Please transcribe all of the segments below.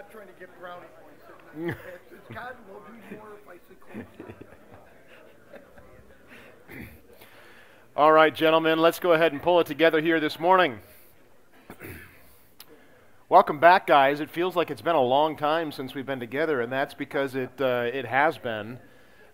not trying to get brownie points. God more if I sit. All right, gentlemen, let's go ahead and pull it together here this morning. Welcome back, guys. It feels like it's been a long time since we've been together, and that's because it uh, it has been.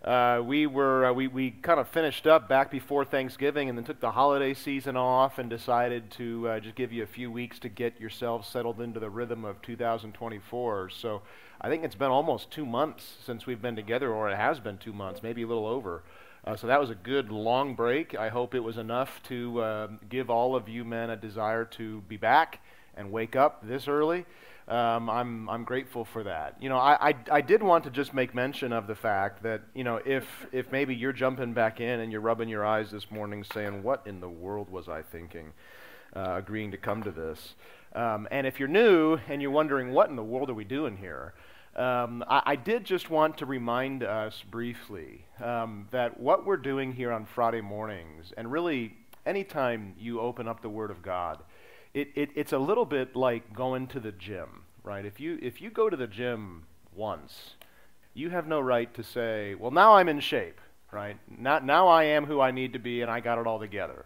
Uh, we were uh, we we kind of finished up back before Thanksgiving, and then took the holiday season off, and decided to uh, just give you a few weeks to get yourselves settled into the rhythm of 2024. So I think it's been almost two months since we've been together, or it has been two months, maybe a little over. Uh, so that was a good long break. I hope it was enough to uh, give all of you men a desire to be back and wake up this early. Um, I'm, I'm grateful for that. You know, I, I, I, did want to just make mention of the fact that, you know, if, if maybe you're jumping back in and you're rubbing your eyes this morning saying, what in the world was I thinking, uh, agreeing to come to this? Um, and if you're new and you're wondering, what in the world are we doing here? Um, I, I, did just want to remind us briefly um, that what we're doing here on Friday mornings, and really anytime you open up the Word of God, it, it, it's a little bit like going to the gym, right? If you, if you go to the gym once, you have no right to say, well, now I'm in shape, right? Not, now I am who I need to be and I got it all together.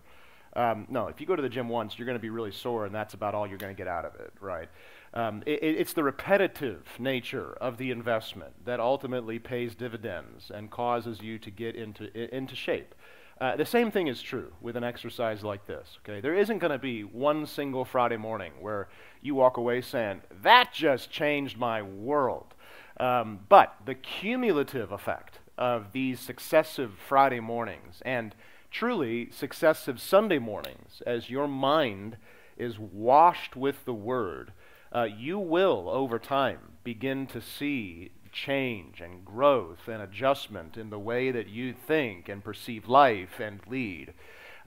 Um, no, if you go to the gym once, you're going to be really sore, and that's about all you're going to get out of it, right? Um, it, it's the repetitive nature of the investment that ultimately pays dividends and causes you to get into, into shape. Uh, the same thing is true with an exercise like this. Okay, there isn't going to be one single Friday morning where you walk away saying that just changed my world. Um, but the cumulative effect of these successive Friday mornings and truly successive Sunday mornings, as your mind is washed with the Word, uh, you will, over time, begin to see change and growth and adjustment in the way that you think and perceive life and lead.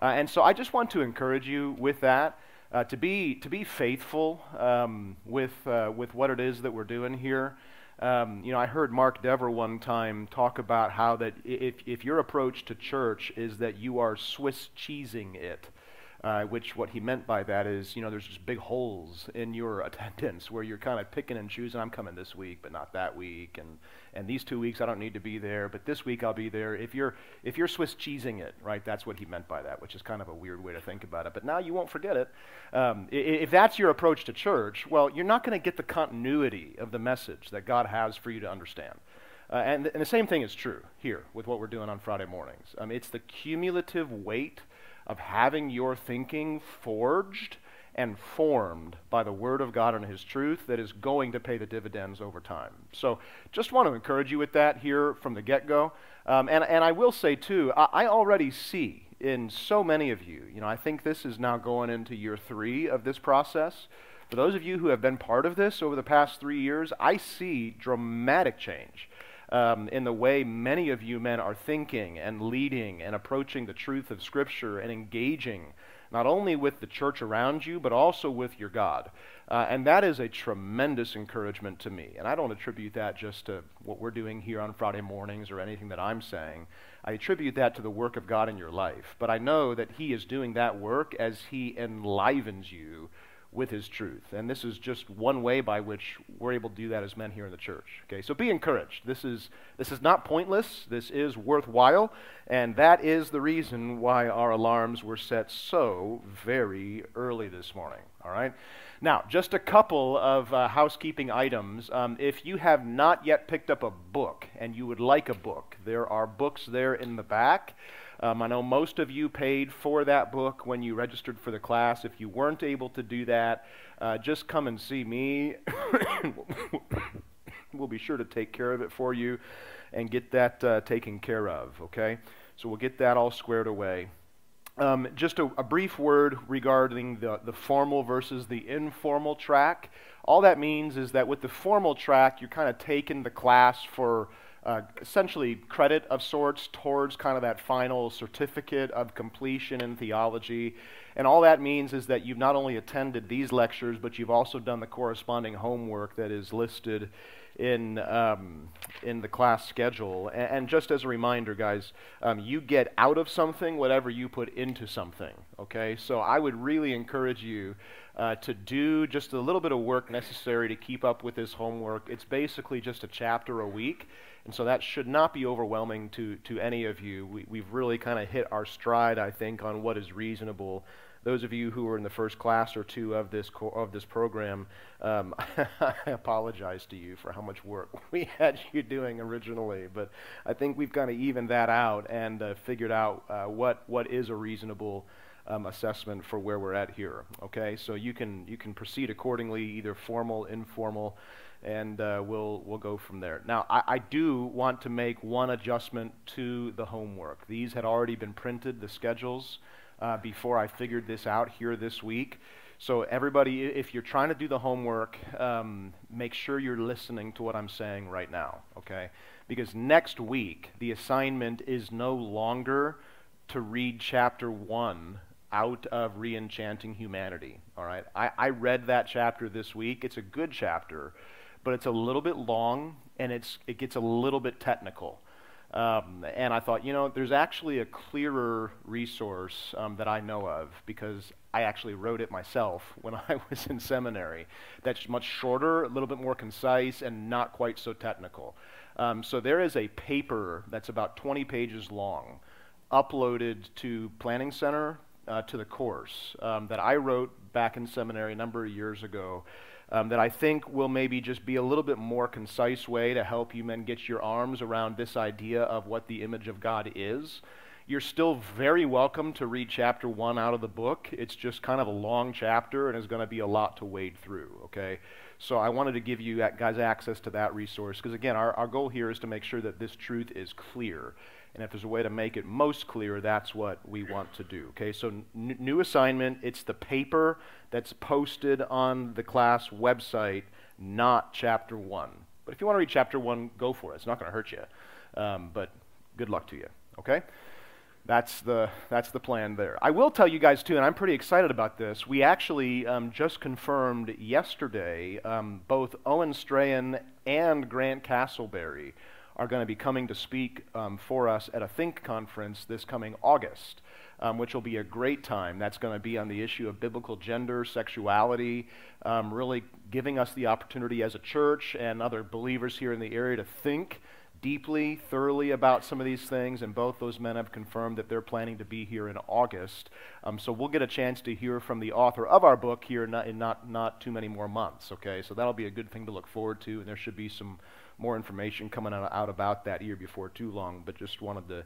Uh, and so I just want to encourage you with that. Uh, to be to be faithful um, with uh, with what it is that we're doing here. Um, you know, I heard Mark Dever one time talk about how that if if your approach to church is that you are Swiss cheesing it, uh, which what he meant by that is, you know, there's just big holes in your attendance where you're kind of picking and choosing. I'm coming this week, but not that week, and and these two weeks I don't need to be there, but this week I'll be there. If you're if you're Swiss cheesing it, right, that's what he meant by that, which is kind of a weird way to think about it. But now you won't forget it. Um, if that's your approach to church, well, you're not going to get the continuity of the message that God has for you to understand. Uh, and, and, the same thing is true here with what we're doing on Friday mornings. Um, it's the cumulative weight of having your thinking forged and formed by the Word of God and His truth that is going to pay the dividends over time. So, just want to encourage you with that here from the get go. Um, and, and I will say, too, I, I already see in so many of you, you know, I think this is now going into year three of this process. For those of you who have been part of this over the past three years, I see dramatic change um, in the way many of you men are thinking and leading and approaching the truth of Scripture and engaging not only with the church around you, but also with your God. Uh, and that is a tremendous encouragement to me. And I don't attribute that just to what we're doing here on Friday mornings or anything that I'm saying. I attribute that to the work of God in your life. But I know that He is doing that work as He enlivens you with his truth. And this is just one way by which we're able to do that as men here in the church. Okay, so be encouraged. This is, this is not pointless, this is worthwhile, and that is the reason why our alarms were set so very early this morning. All right? Now, just a couple of uh, housekeeping items. Um, if you have not yet picked up a book and you would like a book, there are books there in the back. Um, I know most of you paid for that book when you registered for the class. If you weren't able to do that, uh, just come and see me. we'll be sure to take care of it for you and get that uh, taken care of, okay? So we'll get that all squared away. Um, just a, a, brief word regarding the, the formal versus the informal track. All that means is that with the formal track, you're kind of taking the class for uh, essentially credit of sorts towards kind of that final certificate of completion in theology. And all that means is that you've not only attended these lectures, but you've also done the corresponding homework that is listed in um, in the class schedule. And, and, just as a reminder, guys, um, you get out of something whatever you put into something. Okay, so I would really encourage you uh, to do just a little bit of work necessary to keep up with his homework. It's basically just a chapter a week. And so that should not be overwhelming to, to any of you. We, we've really kind of hit our stride, I think, on what is reasonable those of you who were in the first class or two of this co- of this program, um, I apologize to you for how much work we had you doing originally. But I think we've kind of evened that out and uh, figured out uh, what what is a reasonable um, assessment for where we're at here. Okay, so you can you can proceed accordingly, either formal, informal, and uh, we'll we'll go from there. Now, I, I, do want to make one adjustment to the homework. These had already been printed, the schedules uh, before I figured this out here this week. So, everybody, if you're trying to do the homework, um, make sure you're listening to what I'm saying right now, okay? Because next week, the assignment is no longer to read chapter 1 out of Reenchanting Humanity, all right? I, I read that chapter this week. It's a good chapter, but it's a little bit long and it's, it gets a little bit technical. Um, and I thought, you know, there's actually a clearer resource um, that I know of because I actually wrote it myself when I was in seminary. That's much shorter, a little bit more concise, and not quite so technical. Um, so there is a paper that's about 20 pages long, uploaded to Planning Center uh, to the course um, that I wrote back in seminary a number of years ago um, that I think will maybe just be a little bit more concise way to help you men get your arms around this idea of what the image of God is. You're still very welcome to read chapter one out of the book. It's just kind of a long chapter and is going to be a lot to wade through, okay? So I wanted to give you guys access to that resource because, again, our, our goal here is to make sure that this truth is clear. And if there's a way to make it most clear, that's what we want to do. Okay, so n- new assignment, it's the paper that's posted on the class website, not chapter one. But if you want to read chapter one, go for it. It's not going to hurt you. Um, but good luck to you. Okay? That's the, that's the plan there. I will tell you guys, too, and I'm pretty excited about this. We actually um, just confirmed yesterday um, both Owen Strachan and Grant Castleberry are going to be coming to speak um, for us at a Think conference this coming August, um, which will be a great time. That's going to be on the issue of biblical gender, sexuality, um, really giving us the opportunity as a church and other believers here in the area to think deeply, thoroughly about some of these things, and both those men have confirmed that they're planning to be here in August. Um, so we'll get a chance to hear from the author of our book here in not, in not, not too many more months, okay? So that'll be a good thing to look forward to, and there should be some more information coming out about that here before too long, but just wanted to,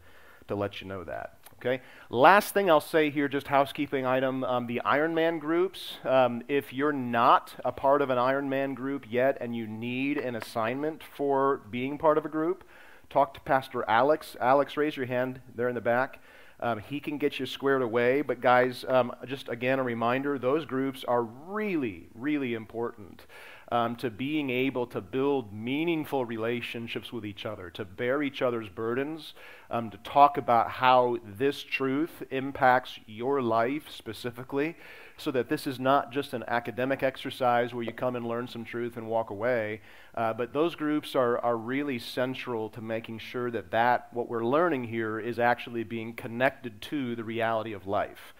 to let you know that. Okay. Last thing I'll say here, just housekeeping item: um, the Ironman groups. Um, if you're not a part of an Ironman group yet, and you need an assignment for being part of a group, talk to Pastor Alex. Alex, raise your hand there in the back. Um, he can get you squared away. But, guys, um, just again, a reminder those groups are really, really important um, to being able to build meaningful relationships with each other, to bear each other's burdens, um, to talk about how this truth impacts your life specifically, so that this is not just an academic exercise where you come and learn some truth and walk away. Uh, but those groups are, are really central to making sure that, that what we're learning here is actually being connected to the reality of life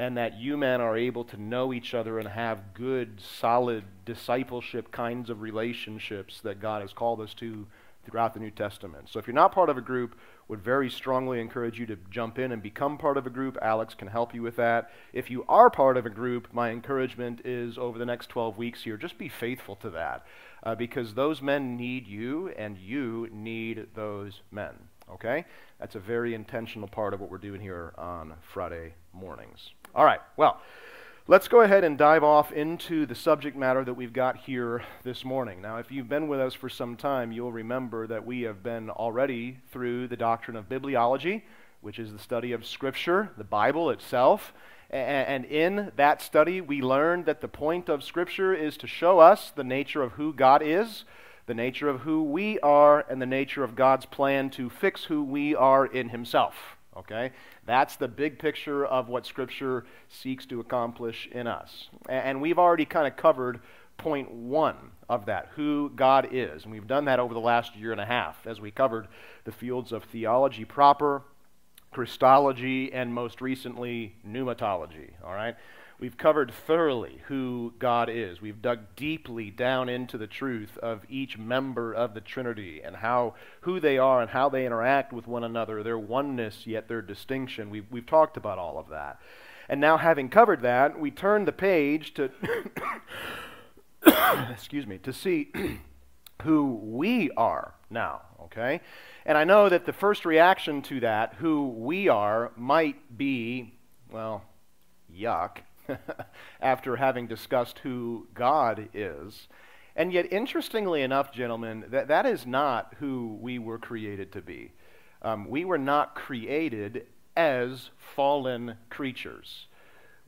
and that you men are able to know each other and have good, solid discipleship kinds of relationships that God has called us to throughout the New Testament. So if you're not part of a group, would very strongly encourage you to jump in and become part of a group. Alex can help you with that. If you are part of a group, my encouragement is over the next 12 weeks here, just be faithful to that. Uh, because those men need you and you need those men. Okay? That's a very intentional part of what we're doing here on Friday mornings. All right, well, let's go ahead and dive off into the subject matter that we've got here this morning. Now, if you've been with us for some time, you'll remember that we have been already through the doctrine of bibliology, which is the study of Scripture, the Bible itself. And in that study, we learned that the point of Scripture is to show us the nature of who God is, the nature of who we are, and the nature of God's plan to fix who we are in Himself. Okay? That's the big picture of what Scripture seeks to accomplish in us. And we've already kind of covered point one of that, who God is. And we've done that over the last year and a half as we covered the fields of theology proper, Christology, and most recently, pneumatology. All right? We've covered thoroughly who God is. We've dug deeply down into the truth of each member of the Trinity and how who they are and how they interact with one another, their oneness yet their distinction. We've, we've talked about all of that. And now having covered that, we turn the page to excuse me, to see who we are now, okay? And I know that the first reaction to that, who we are, might be, well, yuck. after having discussed who God is. And yet, interestingly enough, gentlemen, that, that is not who we were created to be. Um, we were not created as fallen creatures.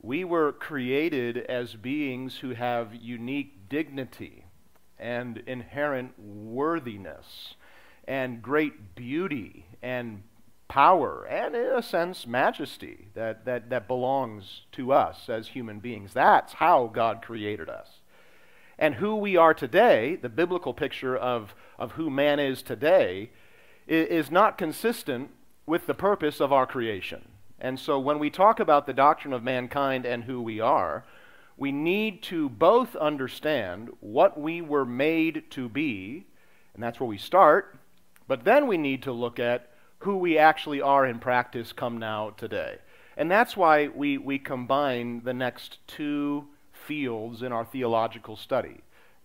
We were created as beings who have unique dignity and inherent worthiness and great beauty and power and, in a sense, majesty that, that, that belongs to us as human beings. That's how God created us. And who we are today, the biblical picture of, of who man is today, is, is not consistent with the purpose of our creation. And so when we talk about the doctrine of mankind and who we are, we need to both understand what we were made to be, and that's where we start, but then we need to look at who we actually are in practice come now today. And that's why we, we combine the next two fields in our theological study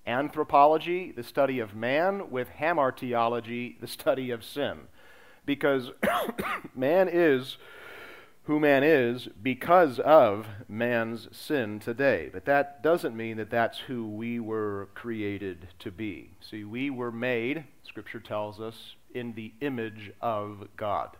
anthropology, the study of man, with hamartiology, the study of sin. Because man is who man is because of man's sin today. But that doesn't mean that that's who we were created to be. See, we were made, Scripture tells us, in the image of God.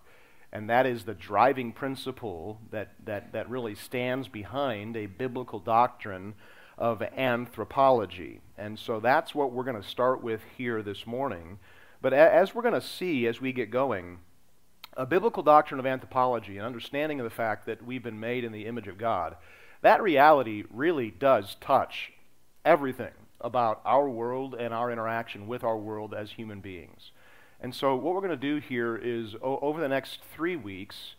And that is the driving principle that, that, that really stands behind a biblical doctrine of anthropology. And so that's what we're going to start with here this morning. But as we're going to see as we get going, a biblical doctrine of anthropology, an understanding of the fact that we've been made in the image of God, that reality really does touch everything about our world and our interaction with our world as human beings. And so, what we're going to do here is over the next three weeks,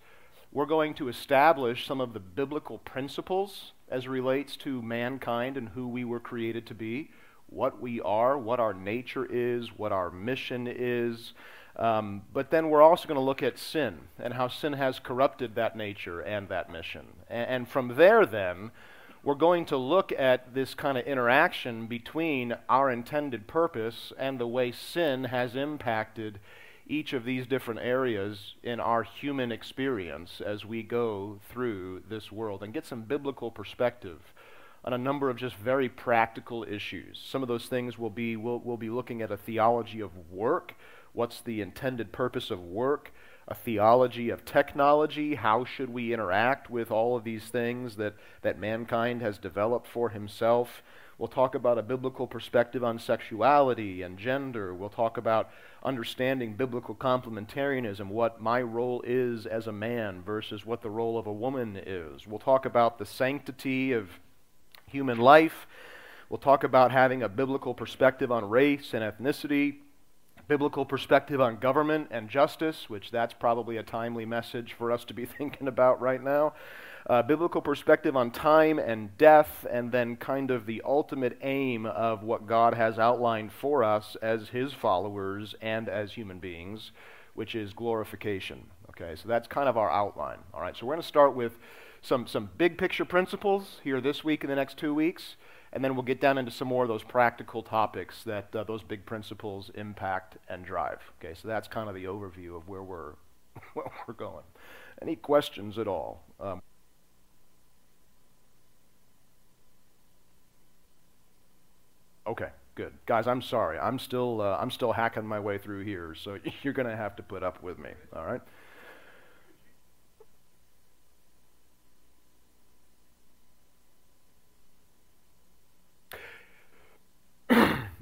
we're going to establish some of the biblical principles as relates to mankind and who we were created to be, what we are, what our nature is, what our mission is. Um, but then we're also going to look at sin and how sin has corrupted that nature and that mission. And from there, then, we're going to look at this kind of interaction between our intended purpose and the way sin has impacted each of these different areas in our human experience as we go through this world and get some biblical perspective on a number of just very practical issues. Some of those things will be we'll, we'll be looking at a theology of work. What's the intended purpose of work? A theology of technology. How should we interact with all of these things that, that mankind has developed for himself? We'll talk about a biblical perspective on sexuality and gender. We'll talk about understanding biblical complementarianism, what my role is as a man versus what the role of a woman is. We'll talk about the sanctity of human life. We'll talk about having a biblical perspective on race and ethnicity biblical perspective on government and justice, which that's probably a timely message for us to be thinking about right now. Uh, biblical perspective on time and death, and then kind of the ultimate aim of what God has outlined for us as His followers and as human beings, which is glorification. Okay, so that's kind of our outline. All right, so we're going to start with some, some big picture principles here this week and the next two weeks and then we'll get down into some more of those practical topics that uh, those big principles impact and drive. Okay, so that's kind of the overview of where we're where we're going. Any questions at all? Um, okay, good, guys. I'm sorry. I'm still uh, I'm still hacking my way through here, so you're going to have to put up with me. All right.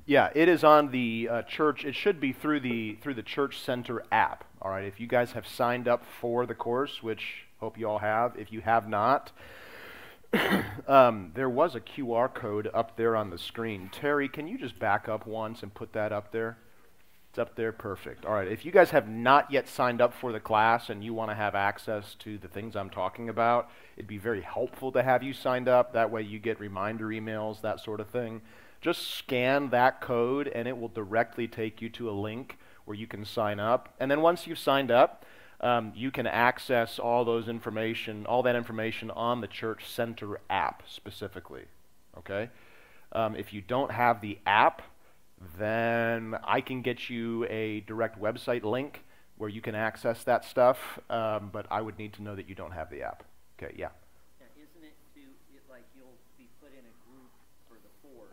Yeah, it is on the uh, church. It should be through the through the Church Center app. All right. If you guys have signed up for the course, which hope you all have, if you have not, um, there was a QR code up there on the screen. Terry, can you just back up once and put that up there? It's up there, perfect. All right, if you guys have not yet signed up for the class and you want to have access to the things I'm talking about, it'd be very helpful to have you signed up. That way you get reminder emails, that sort of thing. Just scan that code and it will directly take you to a link where you can sign up. And then once you've signed up, um, you can access all those information, all that information on the Church Center app specifically. Okay? Um, if you don't have the app, then I can get you a direct website link where you can access that stuff, um, but I would need to know that you don't have the app. Okay, yeah. Yeah, isn't it to, it, like, you'll be put in a group for the Forge,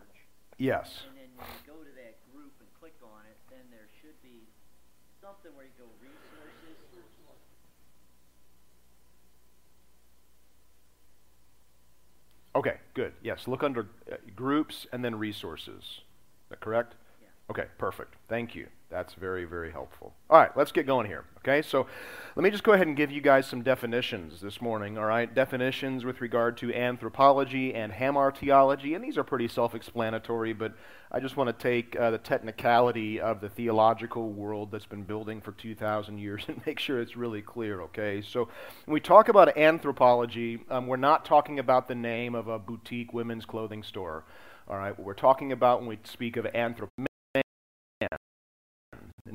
Yes. and then when you go to that group and click on it, then there should be something where you go resources. Okay, good. Yes, look under uh, groups and then resources. Is that correct? Okay, perfect. Thank you. That's very, very helpful. All right, let's get going here. Okay, so let me just go ahead and give you guys some definitions this morning. All right, definitions with regard to anthropology and hamartiology, and these are pretty self explanatory, but I just want to take uh, the technicality of the theological world that's been building for 2,000 years and make sure it's really clear, okay? So when we talk about anthropology, um, we're not talking about the name of a boutique women's clothing store. All right, what we're talking about when we speak of anthropology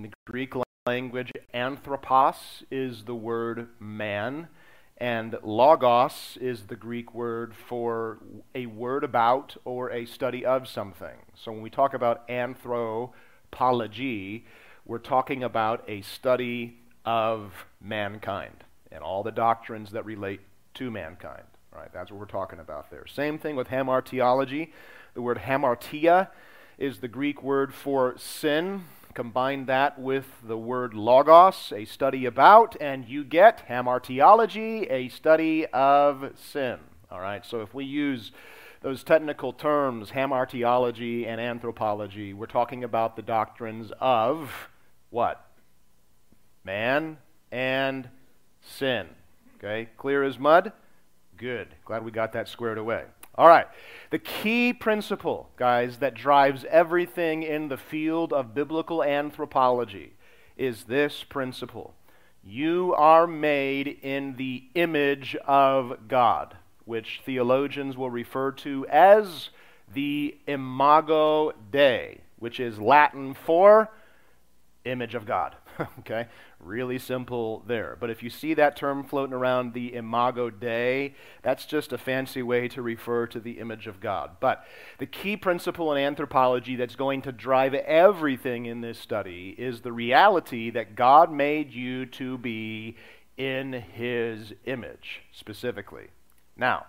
in the Greek language, anthropos is the word man, and logos is the Greek word for a word about or a study of something. So when we talk about anthropology, we're talking about a study of mankind and all the doctrines that relate to mankind. Right? That's what we're talking about there. Same thing with hamartiology. The word hamartia is the Greek word for sin. Combine that with the word logos, a study about, and you get hamartiology, a study of sin. All right, so if we use those technical terms, hamartiology and anthropology, we're talking about the doctrines of what? Man and sin. Okay, clear as mud? Good. Glad we got that squared away. All right. The key principle, guys, that drives everything in the field of biblical anthropology is this principle. You are made in the image of God, which theologians will refer to as the imago Dei, which is Latin for image of God. okay? Really simple there. But if you see that term floating around, the imago Dei, that's just a fancy way to refer to the image of God. But the key principle in anthropology that's going to drive everything in this study is the reality that God made you to be in his image, specifically. Now,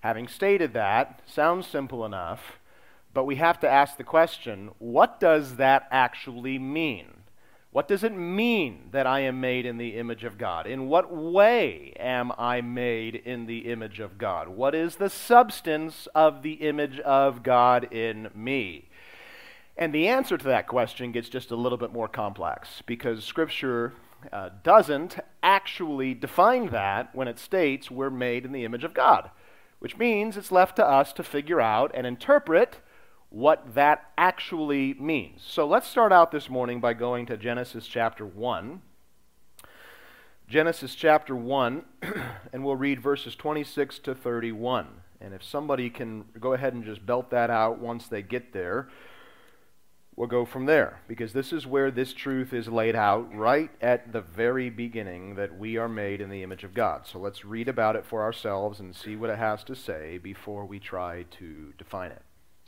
having stated that, sounds simple enough, but we have to ask the question what does that actually mean? What does it mean that I am made in the image of God? In what way am I made in the image of God? What is the substance of the image of God in me? And the answer to that question gets just a little bit more complex because Scripture uh, doesn't actually define that when it states we're made in the image of God, which means it's left to us to figure out and interpret what that actually means. So let's start out this morning by going to Genesis chapter 1. Genesis chapter 1, and we'll read verses 26 to 31. And if somebody can go ahead and just belt that out once they get there, we'll go from there. Because this is where this truth is laid out right at the very beginning that we are made in the image of God. So let's read about it for ourselves and see what it has to say before we try to define it.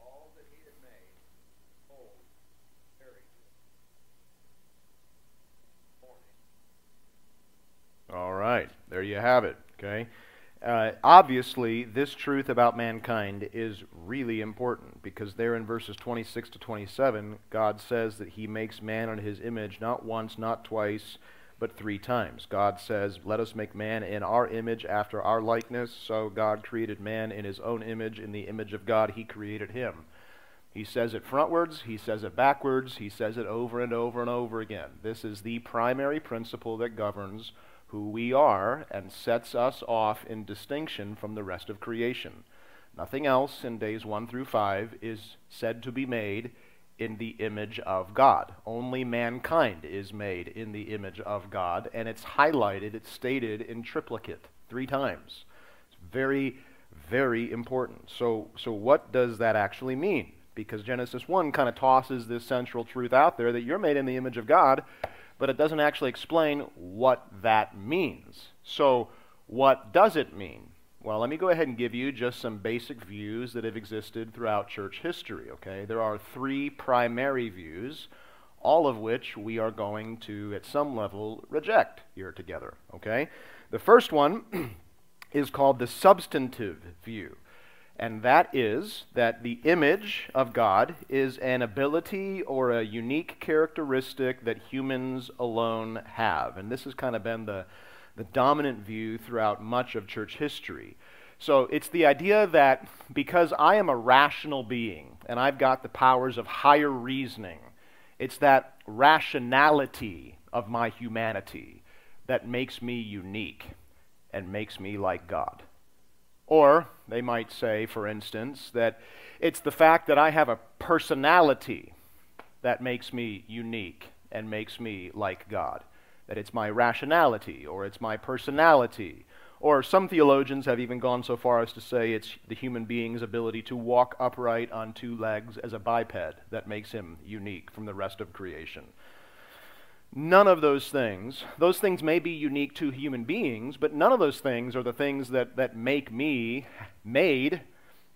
all that he had made, behold. All right, there you have it. Okay. Uh, obviously, this truth about mankind is really important because there in verses 26 to 27, God says that He makes man in His image not once, not twice, but three times. God says, Let us make man in our image after our likeness. So God created man in His own image. In the image of God, He created him. He says it frontwards, he says it backwards, he says it over and over and over again. This is the primary principle that governs who we are and sets us off in distinction from the rest of creation. Nothing else in days 1 through 5 is said to be made in the image of God. Only mankind is made in the image of God, and it's highlighted, it's stated in triplicate three times. It's very, very important. So, so what does that actually mean? Because Genesis 1 kind of tosses this central truth out there that you're made in the image of God, but it doesn't actually explain what that means. So, what does it mean? Well, let me go ahead and give you just some basic views that have existed throughout church history, okay? There are three primary views, all of which we are going to, at some level, reject here together, okay? The first one is called the substantive view, and that is that the image of God is an ability or a unique characteristic that humans alone have. And this has kind of been the the dominant view throughout much of church history. So it's the idea that because I am a rational being and I've got the powers of higher reasoning, it's that rationality of my humanity that makes me unique and makes me like God. Or they might say, for instance, that it's the fact that I have a personality that makes me unique and makes me like God that it's my rationality or it's my personality. Or some theologians have even gone so far as to say it's the human being's ability to walk upright on two legs as a biped that makes him unique from the rest of creation. None of those things, those things may be unique to human beings, but none of those things are the things that, that make me made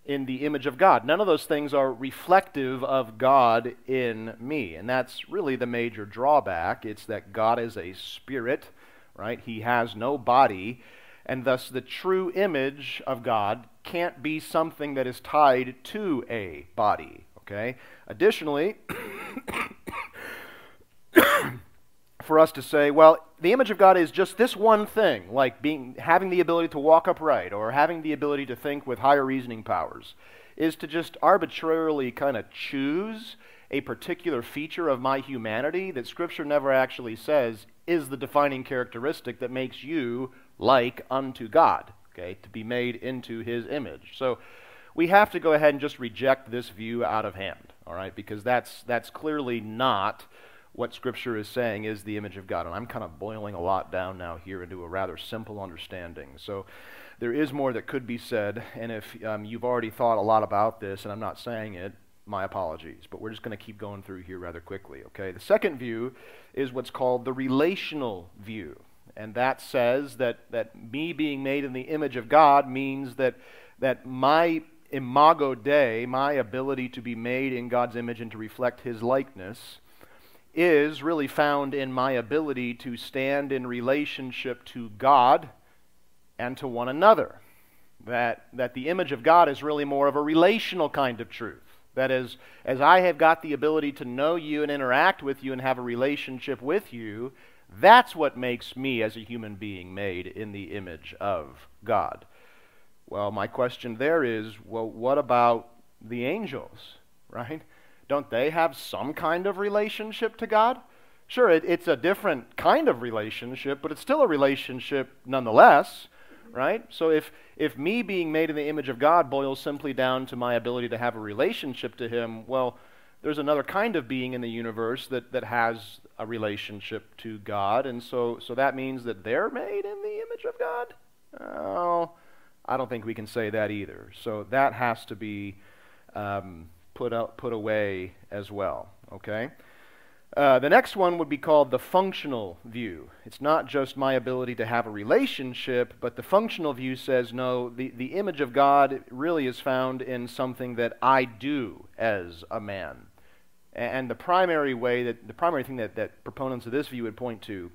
in the image of God. None of those things are reflective of God in me. And that's really the major drawback. It's that God is a spirit, right? He has no body. And thus, the true image of God can't be something that is tied to a body, okay? Additionally, for us to say, well, the image of God is just this one thing, like being having the ability to walk upright or having the ability to think with higher reasoning powers, is to just arbitrarily kind of choose a particular feature of my humanity that Scripture never actually says is the defining characteristic that makes you like unto God, okay, to be made into His image. So we have to go ahead and just reject this view out of hand, all right, because that's that's clearly not what Scripture is saying is the image of God. And I'm kind of boiling a lot down now here into a rather simple understanding. So there is more that could be said. And if um, you've already thought a lot about this, and I'm not saying it, my apologies. But we're just going to keep going through here rather quickly, okay? The second view is what's called the relational view. And that says that, that me being made in the image of God means that, that my imago Dei, my ability to be made in God's image and to reflect His likeness, is really found in my ability to stand in relationship to God and to one another. That, that the image of God is really more of a relational kind of truth. That is, as I have got the ability to know you and interact with you and have a relationship with you, that's what makes me as a human being made in the image of God. Well, my question there is well, what about the angels, right? Don't they have some kind of relationship to God? Sure, it, it's a different kind of relationship, but it's still a relationship nonetheless, right? So if, if me being made in the image of God boils simply down to my ability to have a relationship to Him, well, there's another kind of being in the universe that, that has a relationship to God, and so, so that means that they're made in the image of God? Oh, I don't think we can say that either. So that has to be um, put, out, put away as well, okay? Uh, the next one would be called the functional view. It's not just my ability to have a relationship, but the functional view says no, the, the image of God really is found in something that I do as a man. And the primary way that the primary thing that, that proponents of this view would point to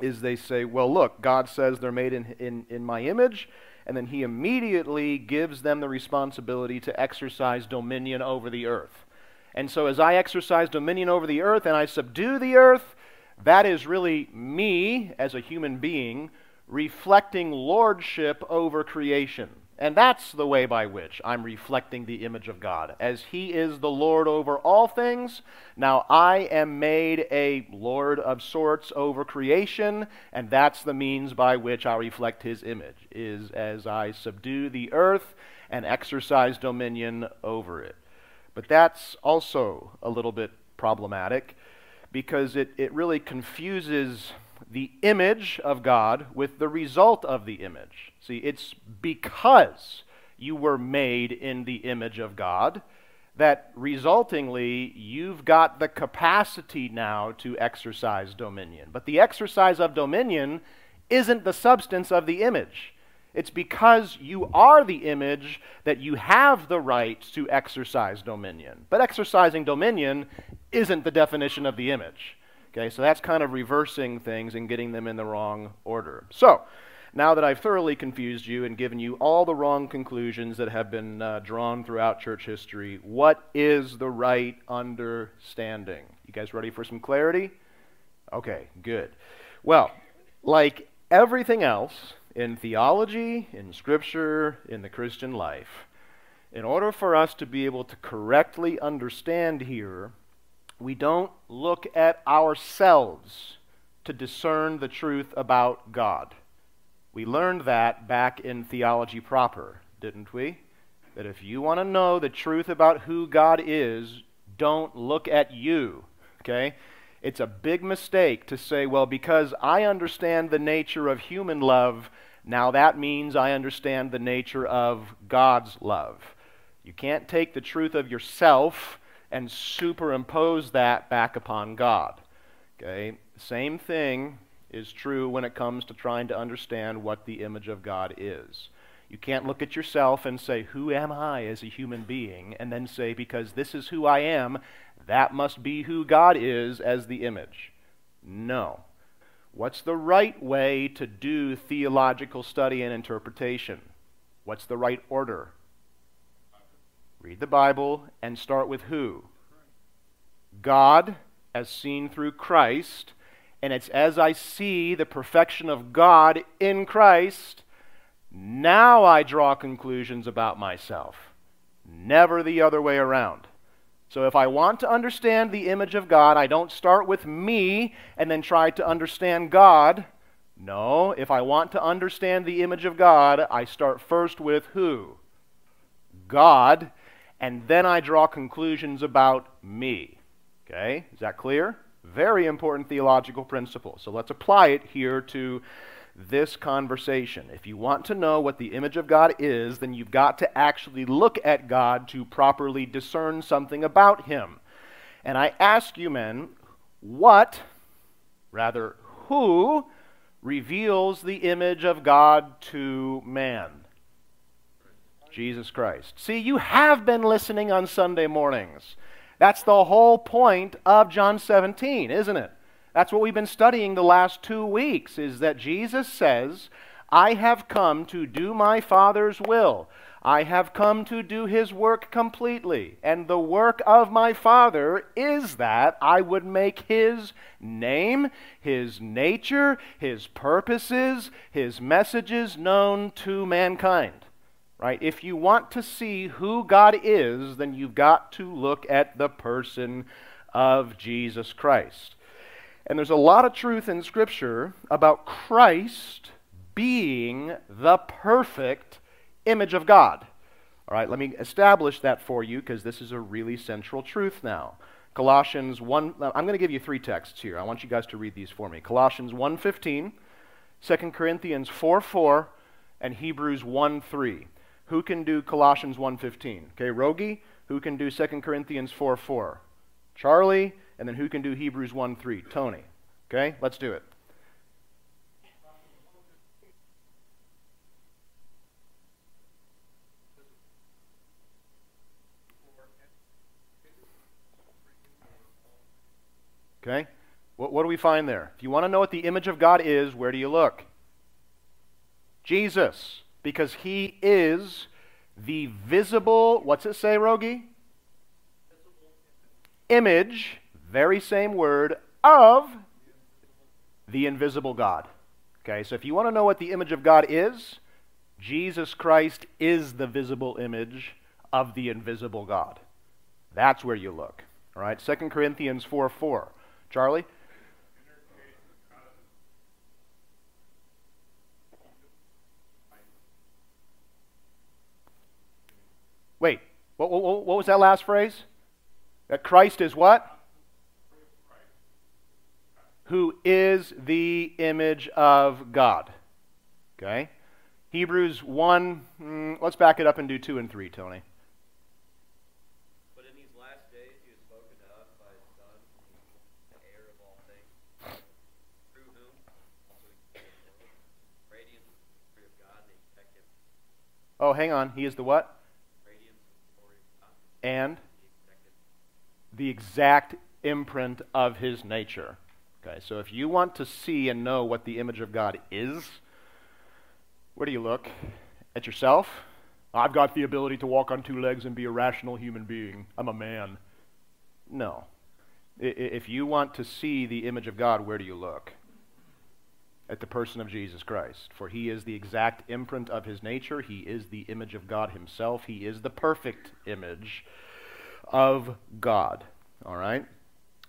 is they say, well, look, God says they're made in, in, in my image, and then he immediately gives them the responsibility to exercise dominion over the earth. And so, as I exercise dominion over the earth and I subdue the earth, that is really me as a human being reflecting lordship over creation. And that's the way by which I'm reflecting the image of God. As He is the Lord over all things, now I am made a Lord of sorts over creation, and that's the means by which I reflect His image, is as I subdue the earth and exercise dominion over it. But that's also a little bit problematic because it, it really confuses the image of God with the result of the image. See, it's because you were made in the image of God that resultingly you've got the capacity now to exercise dominion. But the exercise of dominion isn't the substance of the image. It's because you are the image that you have the right to exercise dominion. But exercising dominion isn't the definition of the image. Okay, so that's kind of reversing things and getting them in the wrong order. So, now that I've thoroughly confused you and given you all the wrong conclusions that have been uh, drawn throughout church history, what is the right understanding? You guys ready for some clarity? Okay, good. Well, like everything else, in theology, in Scripture, in the Christian life. In order for us to be able to correctly understand here, we don't look at ourselves to discern the truth about God. We learned that back in theology proper, didn't we? That if you want to know the truth about who God is, don't look at you, okay? It's a big mistake to say, well, because I understand the nature of human love, now that means I understand the nature of God's love. You can't take the truth of yourself and superimpose that back upon God. Okay? Same thing is true when it comes to trying to understand what the image of God is. You can't look at yourself and say, Who am I as a human being? and then say, Because this is who I am, that must be who God is as the image. No. What's the right way to do theological study and interpretation? What's the right order? Read the Bible and start with who? God, as seen through Christ. And it's as I see the perfection of God in Christ, now I draw conclusions about myself. Never the other way around. So if I want to understand the image of God, I don't start with me and then try to understand God. No, if I want to understand the image of God, I start first with who? God, and then I draw conclusions about me. Okay? Is that clear? Very important theological principle. So let's apply it here to this conversation. If you want to know what the image of God is, then you've got to actually look at God to properly discern something about Him. And I ask you, men, what, rather, who reveals the image of God to man? Jesus Christ. See, you have been listening on Sunday mornings. That's the whole point of John 17, isn't it? That's what we've been studying the last two weeks, is that Jesus says, I have come to do my Father's will. I have come to do his work completely. And the work of my Father is that I would make his name, his nature, his purposes, his messages known to mankind. Right? If you want to see who God is, then you've got to look at the person of Jesus Christ. And there's a lot of truth in Scripture about Christ being the perfect image of God. All right, let me establish that for you because this is a really central truth now. Colossians 1 I'm going to give you three texts here. I want you guys to read these for me. Colossians 1:15, 2 Corinthians 4:4, and Hebrews 1:3. Who can do Colossians 1:15? Okay, Rogi, who can do 2 Corinthians 4:4? Charlie, and then who can do Hebrews 1:3? Tony. Okay? Let's do it. Okay? What, what do we find there? If you want to know what the image of God is, where do you look? Jesus. Because he is the visible, what's it say, Rogi? Image, very same word, of the invisible God. Okay, so if you want to know what the image of God is, Jesus Christ is the visible image of the invisible God. That's where you look. All right, 2 Corinthians 4 4. Charlie? Wait, what, what, what, was that last phrase? That Christ is what? Who is the image of God. Okay? Hebrews 1, mm, let's back it up and do 2 and 3, Tony. Oh, hang on. He is the what? And the exact imprint of his nature. Okay, so if you want to see and know what the image of God is, where do you look? At yourself? I've got the ability to walk on two legs and be a rational human being. I'm a man. No. If you want to see the image of God, where do you look? At the person of Jesus Christ. For he is the exact imprint of his nature. He is the image of God himself. He is the perfect image of God. All right?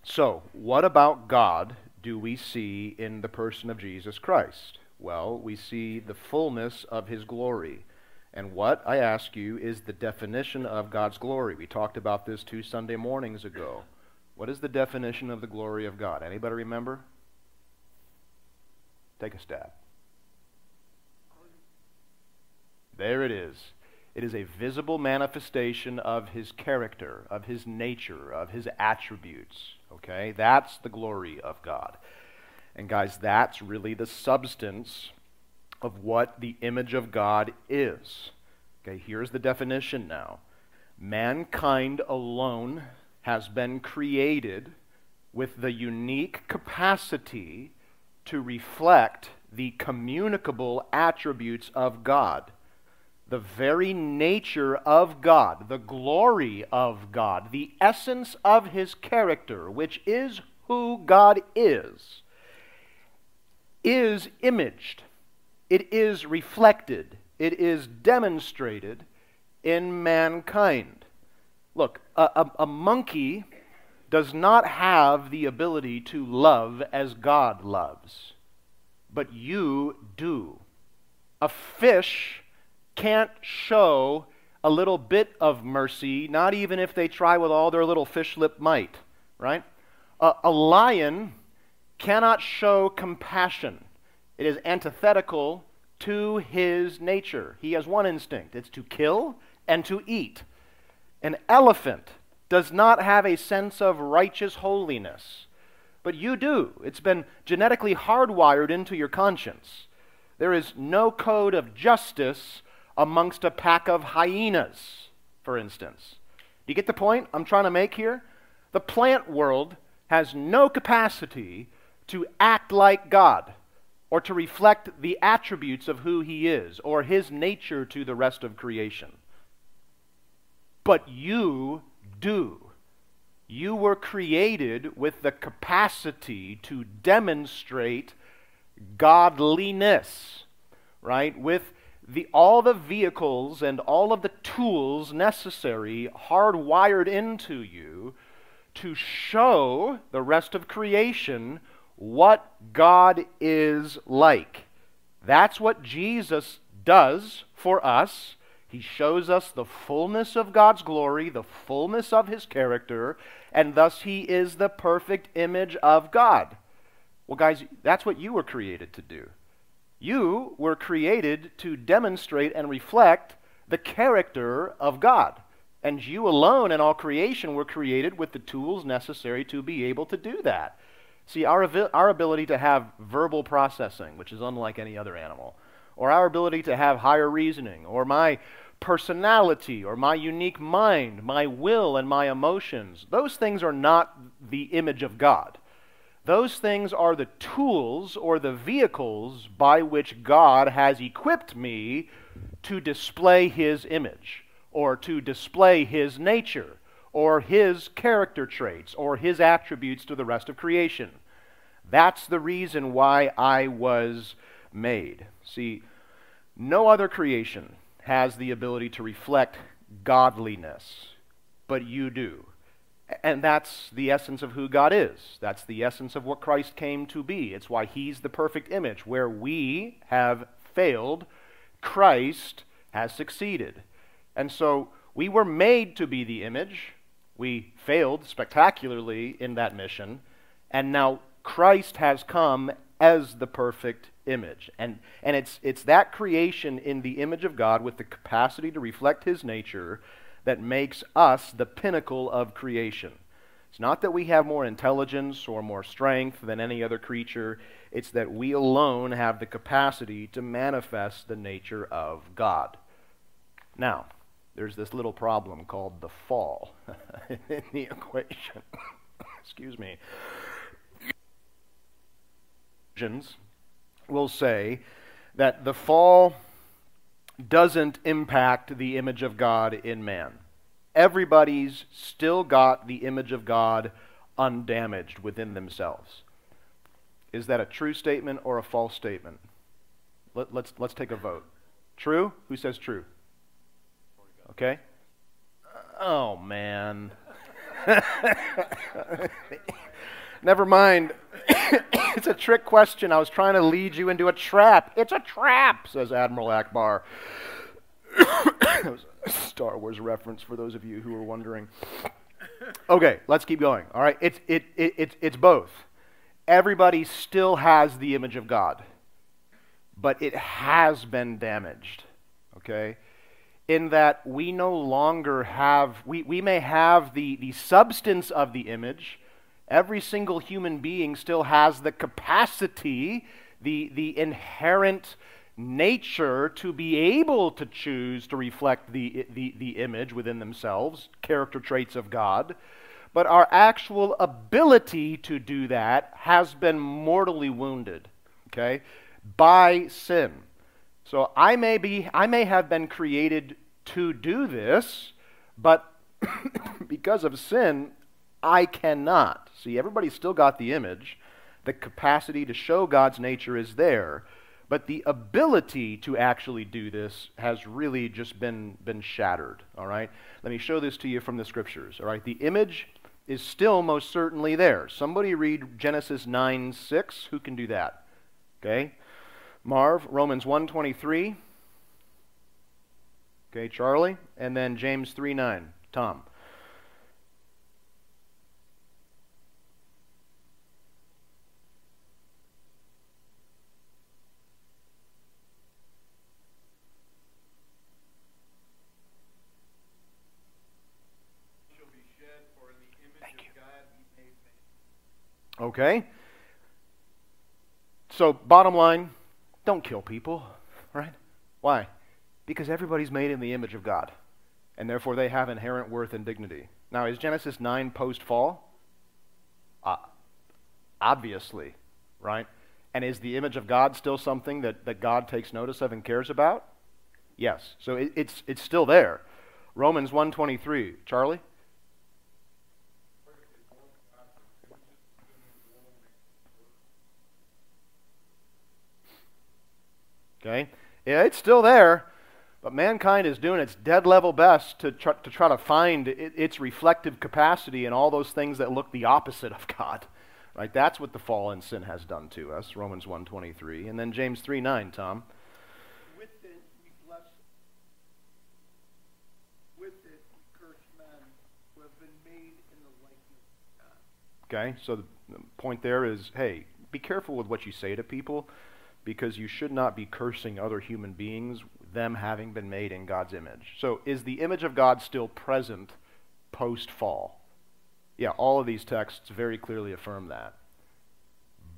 So, what about God do we see in the person of Jesus Christ? Well, we see the fullness of his glory. And what, I ask you, is the definition of God's glory? We talked about this two Sunday mornings ago. What is the definition of the glory of God? Anybody remember? Take a stab. There it is. It is a visible manifestation of his character, of his nature, of his attributes. Okay? That's the glory of God. And guys, that's really the substance of what the image of God is. Okay, here's the definition now. Mankind alone has been created with the unique capacity to reflect the communicable attributes of God. The very nature of God, the glory of God, the essence of His character, which is who God is, is imaged, it is reflected, it is demonstrated in mankind. Look, a, a, a monkey does not have the ability to love as God loves, but you do. A fish can't show a little bit of mercy, not even if they try with all their little fish lip might, right? A, a lion cannot show compassion. It is antithetical to his nature. He has one instinct it's to kill and to eat. An elephant does not have a sense of righteous holiness. But you do. It's been genetically hardwired into your conscience. There is no code of justice amongst a pack of hyenas, for instance. Do you get the point I'm trying to make here? The plant world has no capacity to act like God or to reflect the attributes of who He is or His nature to the rest of creation. But you do. You were created with the capacity to demonstrate godliness, right? With the, all the vehicles and all of the tools necessary hardwired into you to show the rest of creation what God is like. That's what Jesus does for us He shows us the fullness of God's glory, the fullness of his character, and thus he is the perfect image of God. Well, guys, that's what you were created to do. You were created to demonstrate and reflect the character of God. And you alone in all creation were created with the tools necessary to be able to do that. See, our, our ability to have verbal processing, which is unlike any other animal, or our ability to have higher reasoning, or my personality or my unique mind, my will and my emotions. Those things are not the image of God. Those things are the tools or the vehicles by which God has equipped me to display His image or to display His nature or His character traits or His attributes to the rest of creation. That's the reason why I was made. See, no other creation has the ability to reflect godliness, but you do. And that's the essence of who God is. That's the essence of what Christ came to be. It's why He's the perfect image. Where we have failed, Christ has succeeded. And so we were made to be the image. We failed spectacularly in that mission. And now Christ has come as the perfect image. And, and it's, it's that creation in the image of God with the capacity to reflect His nature that makes us the pinnacle of creation. It's not that we have more intelligence or more strength than any other creature, it's that we alone have the capacity to manifest the nature of God. Now, there's this little problem called the fall in the equation. Excuse me will say that the fall doesn't impact the image of God in man. Everybody's still got the image of God undamaged within themselves. Is that a true statement or a false statement? Let, us let's, let's take a vote. True? Who says true? Okay. Oh, man. Never mind. it's a trick question. I was trying to lead you into a trap. It's a trap, says Admiral Ackbar. that was a Star Wars reference for those of you who were wondering. Okay, let's keep going. All right, it's, it, it, it, it's both. Everybody still has the image of God, but it has been damaged. Okay? In that we no longer have, we, we may have the, the substance of the image Every single human being still has the capacity, the, the inherent nature to be able to choose to reflect the, the, the image within themselves, character traits of God. But our actual ability to do that has been mortally wounded, okay, by sin. So I may, be, I may have been created to do this, but because of sin, I cannot. See, everybody's still got the image. The capacity to show God's nature is there. But the ability to actually do this has really just been, been shattered. All right? Let me show this to you from the scriptures. All right? The image is still most certainly there. Somebody read Genesis 9 6. Who can do that? Okay? Marv, Romans 123. Okay, Charlie. And then James 3 9. Tom. Okay? So, bottom line, don't kill people, right? Why? Because everybody's made in the image of God, and therefore they have inherent worth and dignity. Now, is Genesis 9 post fall? Uh, obviously, right? And is the image of God still something that, that God takes notice of and cares about? Yes. So it, it's, it's still there. Romans 1.23. Charlie? Okay? Yeah, it's still there, but mankind is doing its dead level best to try to, try to find it, its reflective capacity in all those things that look the opposite of God. Right? That's what the fall and sin has done to us, Romans 1.23. And then James 3.9, Tom. With it, we bless, with it, we curse men who have been made in the likeness of God. Okay, so the point there is, hey, be careful with what you say to people because you should not be cursing other human beings, them having been made in God's image. So, is the image of God still present post fall? Yeah, all of these texts very clearly affirm that.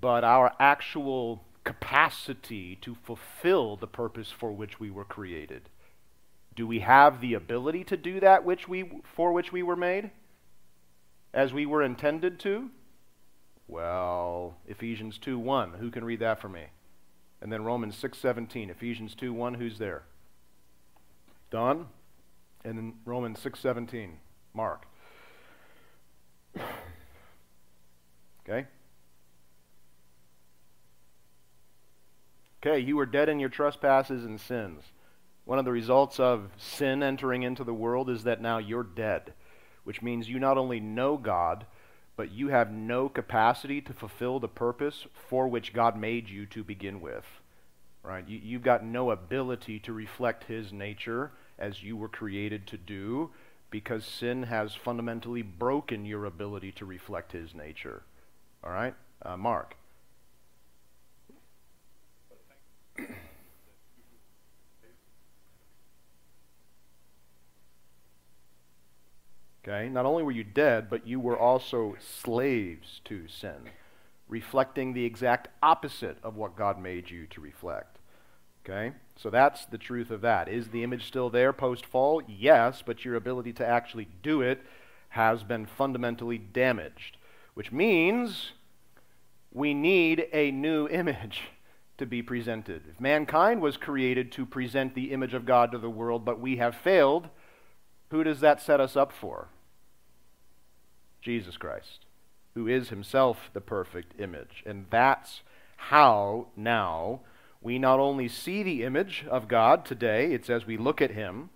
But our actual capacity to fulfill the purpose for which we were created. Do we have the ability to do that which we, for which we were made? As we were intended to? Well, Ephesians 2 1. Who can read that for me? And then Romans 6 17. Ephesians 2 1. Who's there? Don? And then Romans 6 17. Mark. Okay? Okay, you were dead in your trespasses and sins. One of the results of sin entering into the world is that now you're dead, which means you not only know God, but you have no capacity to fulfill the purpose for which God made you to begin with. Right? You, you've got no ability to reflect His nature as you were created to do because sin has fundamentally broken your ability to reflect His nature. All right? Uh, Mark. Okay? Not only were you dead, but you were also slaves to sin, reflecting the exact opposite of what God made you to reflect. Okay? So that's the truth of that. Is the image still there post fall? Yes, but your ability to actually do it has been fundamentally damaged, which means we need a new image to be presented. If mankind was created to present the image of God to the world, but we have failed, who does that set us up for? Jesus Christ, who is himself the perfect image. And that's how now we not only see the image of God today, it's as we look at him,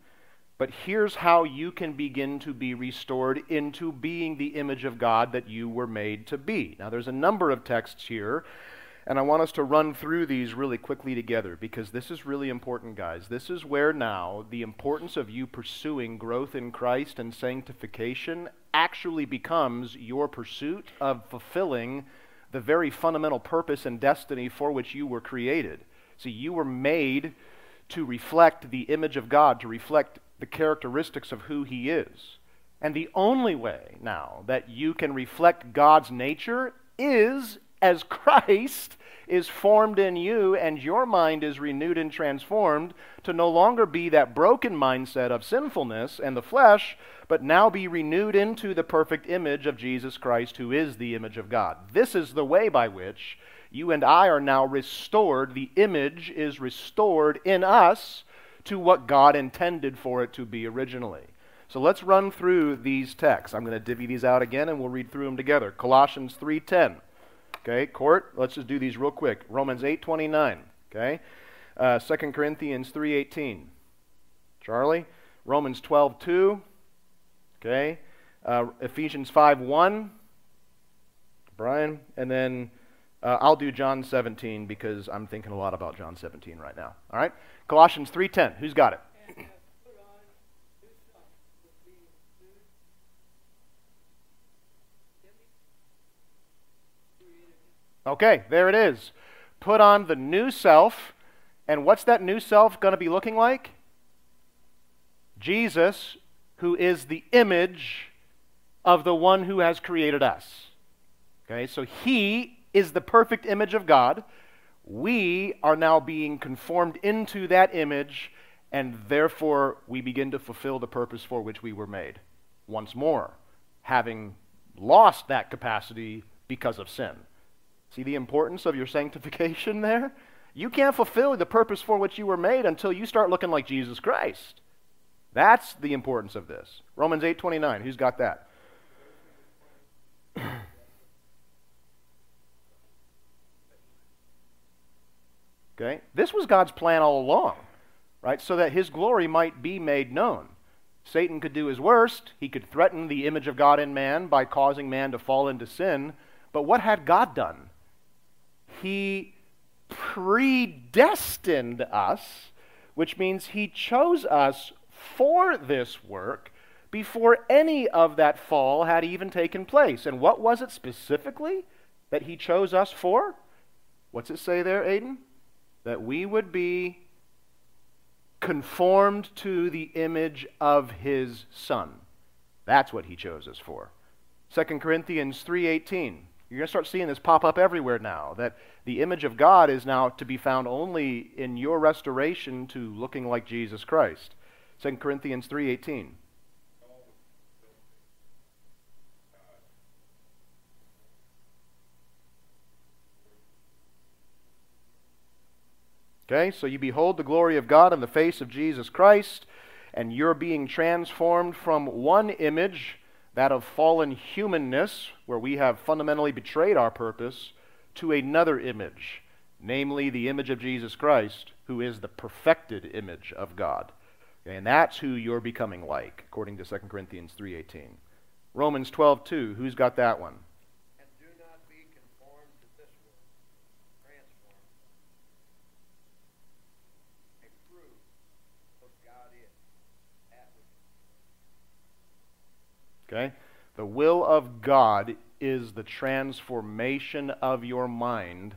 but here's how you can begin to be restored into being the image of God that you were made to be. Now, there's a number of texts here and I want us to run through these really quickly together because this is really important, guys. This is where now the importance of you pursuing growth in Christ and sanctification actually becomes your pursuit of fulfilling the very fundamental purpose and destiny for which you were created. See, you were made to reflect the image of God, to reflect the characteristics of who He is. And the only way now that you can reflect God's nature is as Christ is formed in you and your mind is renewed and transformed to no longer be that broken mindset of sinfulness and the flesh, but now be renewed into the perfect image of Jesus Christ, who is the image of God. This is the way by which you and I are now restored. The image is restored in us to what God intended for it to be originally. So let's run through these texts. I'm going to divvy these out again and we'll read through them together. Colossians 3:10. Okay, court, let's just do these real quick. Romans 8:29, okay? Uh, 2 Corinthians 3:18. Charlie, Romans 12:2, okay? Uh, Ephesians 5:1. Brian, and then uh, I'll do John 17 because I'm thinking a lot about John 17 right now. All right? Colossians 3:10. Who's got it? Okay, there it is. Put on the new self. And what's that new self going to be looking like? Jesus, who is the image of the one who has created us. Okay, so he is the perfect image of God. We are now being conformed into that image, and therefore we begin to fulfill the purpose for which we were made. Once more, having lost that capacity because of sin. See the importance of your sanctification there? You can't fulfill the purpose for which you were made until you start looking like Jesus Christ. That's the importance of this. Romans 8:29. Who's got that? okay? This was God's plan all along, right? So that his glory might be made known. Satan could do his worst. He could threaten the image of God in man by causing man to fall into sin. But what had God done? He predestined us, which means He chose us for this work before any of that fall had even taken place. And what was it specifically that he chose us for? What's it say there, Aiden? That we would be conformed to the image of his son. That's what he chose us for. 2 Corinthians 3:18. You're going to start seeing this pop up everywhere now that the image of God is now to be found only in your restoration to looking like Jesus Christ. 2 Corinthians 3:18. Okay, so you behold the glory of God in the face of Jesus Christ, and you're being transformed from one image, that of fallen humanness, where we have fundamentally betrayed our purpose, to another image, namely the image of Jesus Christ, who is the perfected image of God. And that's who you're becoming like, according to 2 Corinthians 3.18. Romans 12.2, who's got that one? And do not be conformed to this world, transformed. A fruit of God is that which Okay? The will of God is the transformation of your mind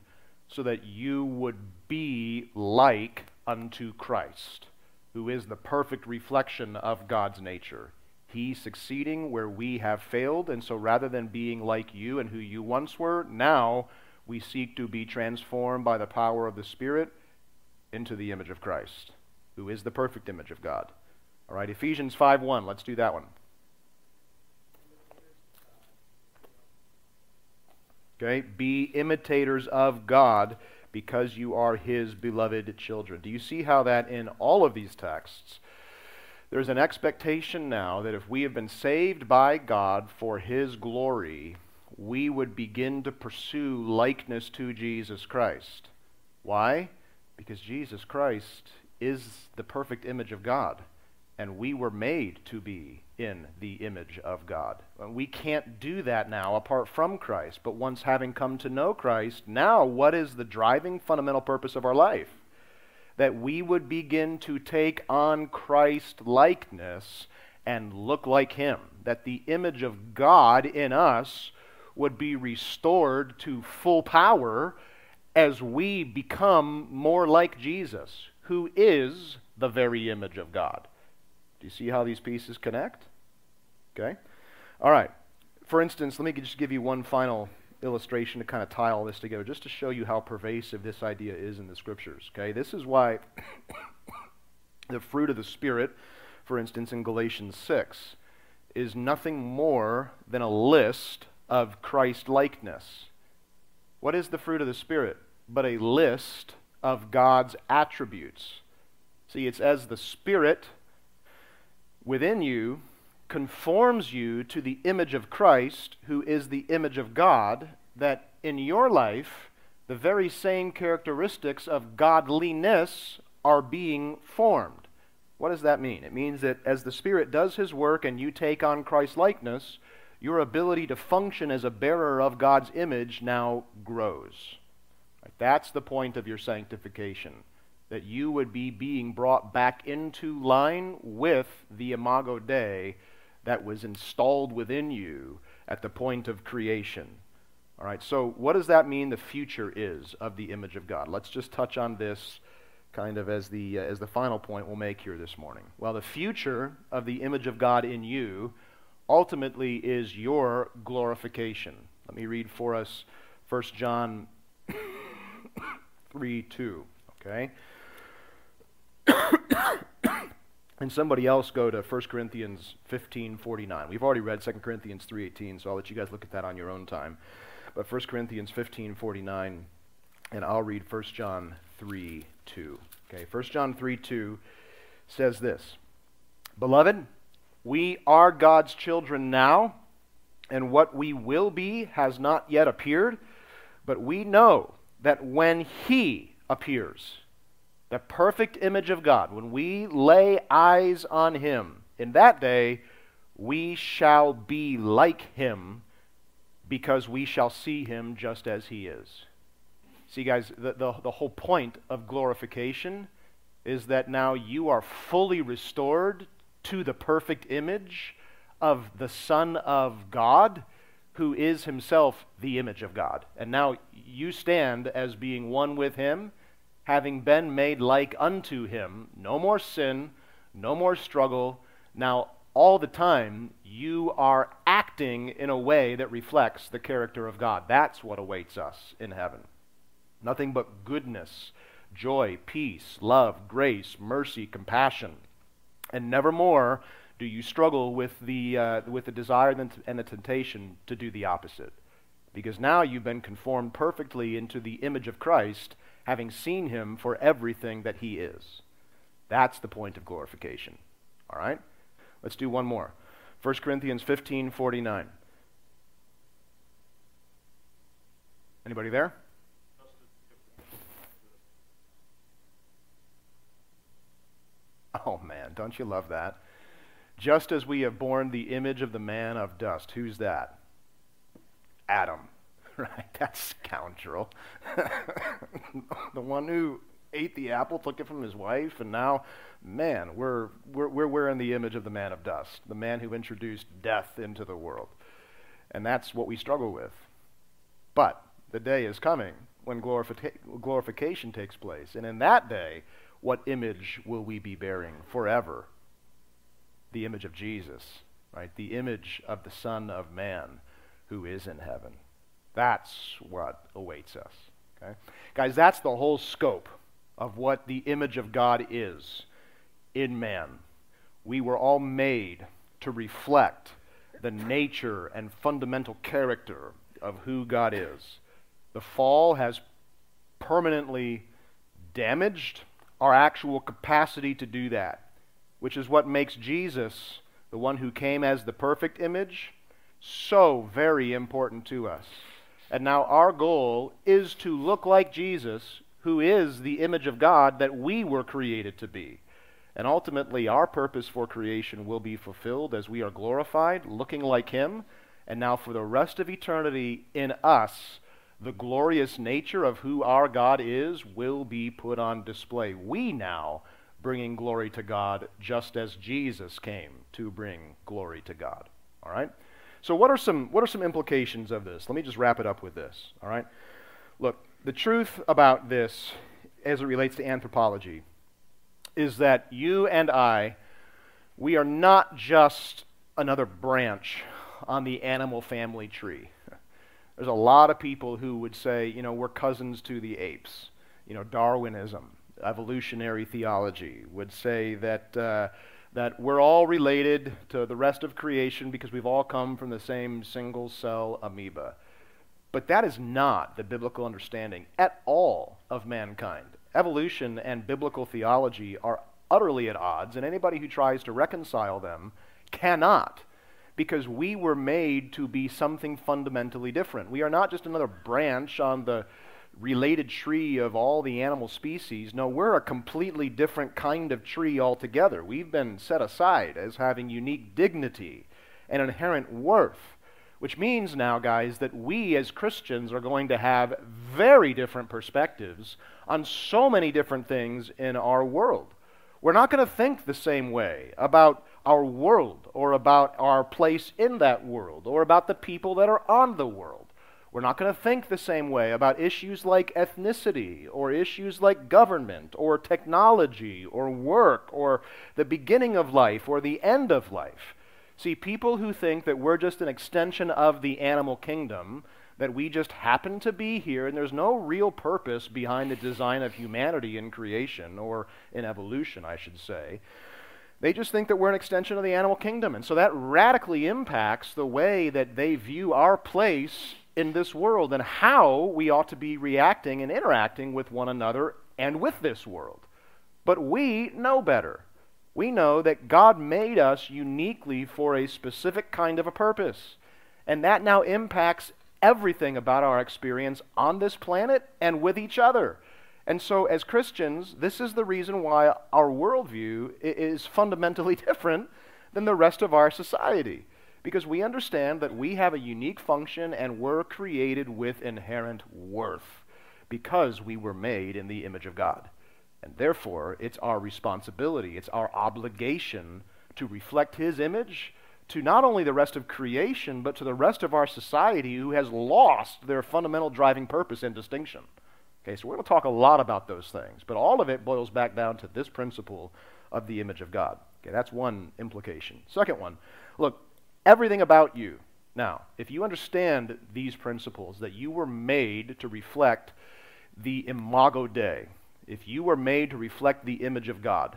so that you would be like unto Christ, who is the perfect reflection of God's nature. He succeeding where we have failed, and so rather than being like you and who you once were, now we seek to be transformed by the power of the Spirit into the image of Christ, who is the perfect image of God. All right, Ephesians 5:1. Let's do that one. Okay? Be imitators of God because you are his beloved children. Do you see how that in all of these texts, there's an expectation now that if we have been saved by God for his glory, we would begin to pursue likeness to Jesus Christ. Why? Because Jesus Christ is the perfect image of God, and we were made to be in the image of God. We can't do that now apart from Christ, but once having come to know Christ, now what is the driving fundamental purpose of our life? That we would begin to take on Christ likeness and look like Him. That the image of God in us would be restored to full power as we become more like Jesus, who is the very image of God. Do you see how these pieces connect? Okay? All right. For instance, let me just give you one final illustration to kind of tie all this together, just to show you how pervasive this idea is in the scriptures. Okay? This is why the fruit of the Spirit, for instance, in Galatians 6, is nothing more than a list of Christ likeness. What is the fruit of the Spirit? But a list of God's attributes. See, it's as the Spirit within you conforms you to the image of Christ, who is the image of God, that in your life, the very same characteristics of godliness are being formed. What does that mean? It means that as the Spirit does His work and you take on Christ likeness, your ability to function as a bearer of God's image now grows. That's the point of your sanctification. That you would be being brought back into line with the Imago Dei that was installed within you at the point of creation. All right, so what does that mean the future is of the image of God? Let's just touch on this kind of as the, uh, as the final point we'll make here this morning. Well, the future of the image of God in you ultimately is your glorification. Let me read for us 1 John 3 2. Okay? And somebody else go to 1 Corinthians 15:49. We've already read 2 Corinthians 3:18, so I'll let you guys look at that on your own time. But 1 Corinthians 15:49 and I'll read 1 John 3:2. Okay, 1 John 3:2 says this. Beloved, we are God's children now, and what we will be has not yet appeared, but we know that when he appears, the perfect image of God, when we lay eyes on him, in that day we shall be like him because we shall see him just as he is. See, guys, the, the, the, whole point of glorification is that now you are fully restored to the perfect image of the Son of God, who is himself the image of God. And now you stand as being one with him, having been made like unto him. No more sin, no more struggle. Now, all the time, you are acting in a way that reflects the character of God. That's what awaits us in heaven. Nothing but goodness, joy, peace, love, grace, mercy, compassion. And nevermore do you struggle with the, uh, with the desire and the temptation to do the opposite. Because now you've been conformed perfectly into the image of Christ, having seen him for everything that he is. That's the point of glorification. All right? Let's do one more. 1 Corinthians 15 49. Anybody there? Oh man, don't you love that? Just as we have borne the image of the man of dust. Who's that? Adam. Right? That scoundrel. the one who ate the apple, took it from his wife, and now, man, we're, we're, we're wearing the image of the man of dust, the man who introduced death into the world. And that's what we struggle with. But the day is coming when glorifica- glorification takes place. And in that day, what image will we be bearing forever? The image of Jesus, right? The image of the Son of Man who is in heaven. That's what awaits us. Okay? Guys, that's the whole scope of what the image of God is in man. We were all made to reflect the nature and fundamental character of who God is. The fall has permanently damaged our actual capacity to do that, which is what makes Jesus, the one who came as the perfect image, so very important to us. And now our goal is to look like Jesus, who is the image of God that we were created to be. And ultimately, our purpose for creation will be fulfilled as we are glorified, looking like Him. And now, for the rest of eternity, in us, the glorious nature of who our God is will be put on display. We now bringing glory to God just as Jesus came to bring glory to God. All right? So what are some what are some implications of this? Let me just wrap it up with this, all right? Look, the truth about this as it relates to anthropology is that you and I we are not just another branch on the animal family tree. There's a lot of people who would say, you know, we're cousins to the apes. You know, Darwinism, evolutionary theology would say that, uh, that we're all related to the rest of creation because we've all come from the same single cell amoeba. But that is not the biblical understanding at all of mankind. Evolution and biblical theology are utterly at odds, and anybody who tries to reconcile them cannot because we were made to be something fundamentally different. We are not just another branch on the related tree of all the animal species. No, we're a completely different kind of tree altogether. We've been set aside as having unique dignity and inherent worth, which means now, guys, that we as Christians are going to have very different perspectives on so many different things in our world. We're not going to think the same way about our world or about our place in that world or about the people that are on the world. We're not going to think the same way about issues like ethnicity or issues like government or technology or work or the beginning of life or the end of life. See, people who think that we're just an extension of the animal kingdom, that we just happen to be here and there's no real purpose behind the design of humanity in creation or in evolution, I should say they just think that we're an extension of the animal kingdom. And so that radically impacts the way that they view our place in this world and how we ought to be reacting and interacting with one another and with this world. But we know better. We know that God made us uniquely for a specific kind of a purpose. And that now impacts everything about our experience on this planet and with each other. And so, as Christians, this is the reason why our worldview is fundamentally different than the rest of our society. Because we understand that we have a unique function and we're created with inherent worth because we were made in the image of God. And therefore, it's our responsibility, it's our obligation to reflect His image, to not only the rest of creation, but to the rest of our society who has lost their fundamental driving purpose and distinction. Okay, so we're going to talk a lot about those things, but all of it boils back down to this principle of the image of God. Okay, that's one implication. Second one, look, everything about you. Now, if you understand these principles, that you were made to reflect the imago Dei, if you were made to reflect the image of God,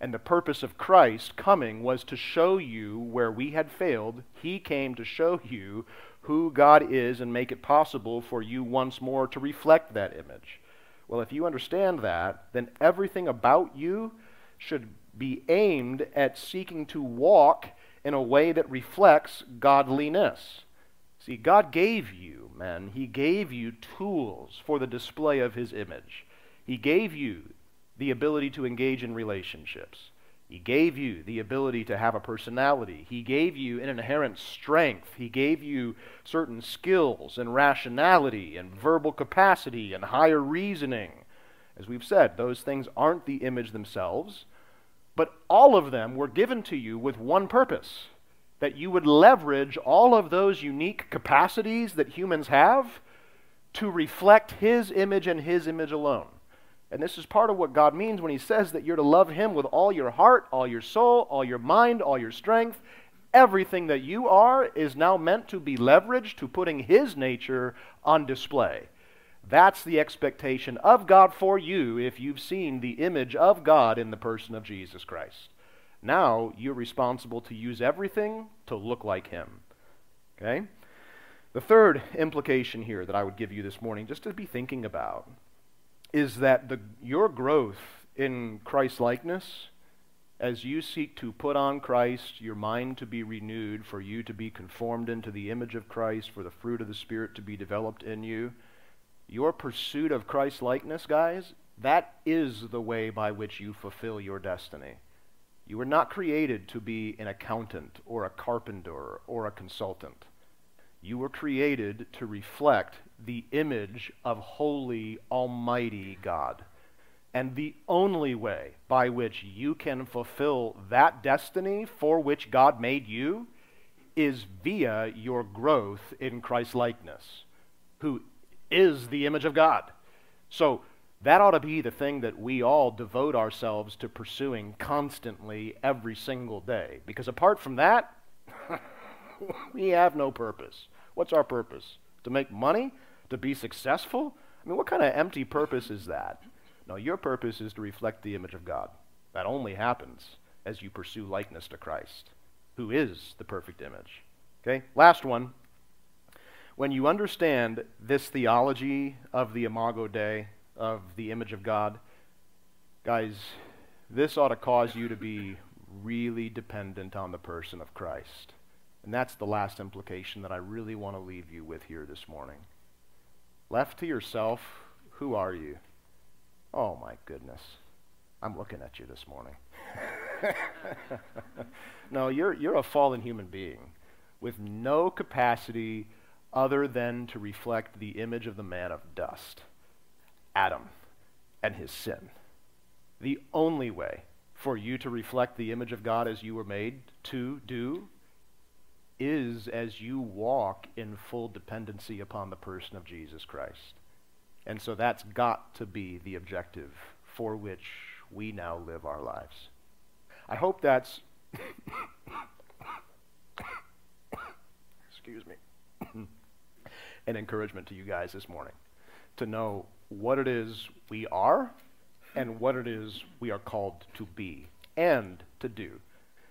and the purpose of Christ coming was to show you where we had failed, He came to show you who God is and make it possible for you once more to reflect that image. Well, if you understand that, then everything about you should be aimed at seeking to walk in a way that reflects godliness. See, God gave you, men, He gave you tools for the display of His image. He gave you the ability to engage in relationships. He gave you the ability to have a personality. He gave you an inherent strength. He gave you certain skills and rationality and verbal capacity and higher reasoning. As we've said, those things aren't the image themselves, but all of them were given to you with one purpose that you would leverage all of those unique capacities that humans have to reflect His image and His image alone. And this is part of what God means when He says that you're to love Him with all your heart, all your soul, all your mind, all your strength. Everything that you are is now meant to be leveraged to putting His nature on display. That's the expectation of God for you if you've seen the image of God in the person of Jesus Christ. Now you're responsible to use everything to look like Him. Okay? The third implication here that I would give you this morning, just to be thinking about, is that the, your growth in Christ likeness, as you seek to put on Christ, your mind to be renewed, for you to be conformed into the image of Christ, for the fruit of the Spirit to be developed in you, your pursuit of Christ likeness, guys, that is the way by which you fulfill your destiny. You were not created to be an accountant or a carpenter or a consultant. You were created to reflect the image of holy, almighty God. And the only way by which you can fulfill that destiny for which God made you is via your growth in Christ likeness, who is the image of God. So that ought to be the thing that we all devote ourselves to pursuing constantly every single day. Because apart from that, we have no purpose. What's our purpose? To make money? To be successful? I mean, what kind of empty purpose is that? No, your purpose is to reflect the image of God. That only happens as you pursue likeness to Christ, who is the perfect image. Okay? Last one when you understand this theology of the Imago Dei, of the image of God, guys, this ought to cause you to be really dependent on the person of Christ. And that's the last implication that I really want to leave you with here this morning. Left to yourself, who are you? Oh my goodness. I'm looking at you this morning. no, you're, you're a fallen human being with no capacity other than to reflect the image of the man of dust, Adam, and his sin. The only way for you to reflect the image of God as you were made to do is as you walk in full dependency upon the person of Jesus Christ. And so that's got to be the objective for which we now live our lives. I hope that's. Excuse me an encouragement to you guys this morning to know what it is we are and what it is we are called to be and to do.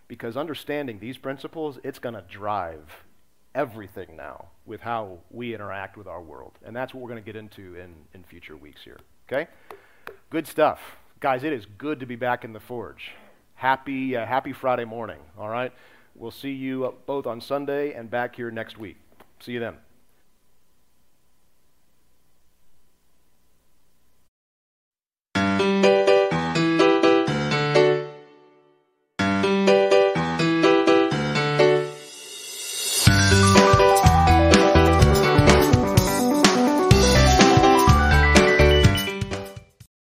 Because understanding these principles, it's going to drive everything now with how we interact with our world. And that's what we're going to get into in, in future weeks here. Okay? Good stuff. Guys, it is good to be back in the forge. Happy, uh, happy Friday morning, all right? We'll see you both on Sunday and back here next week. See you then.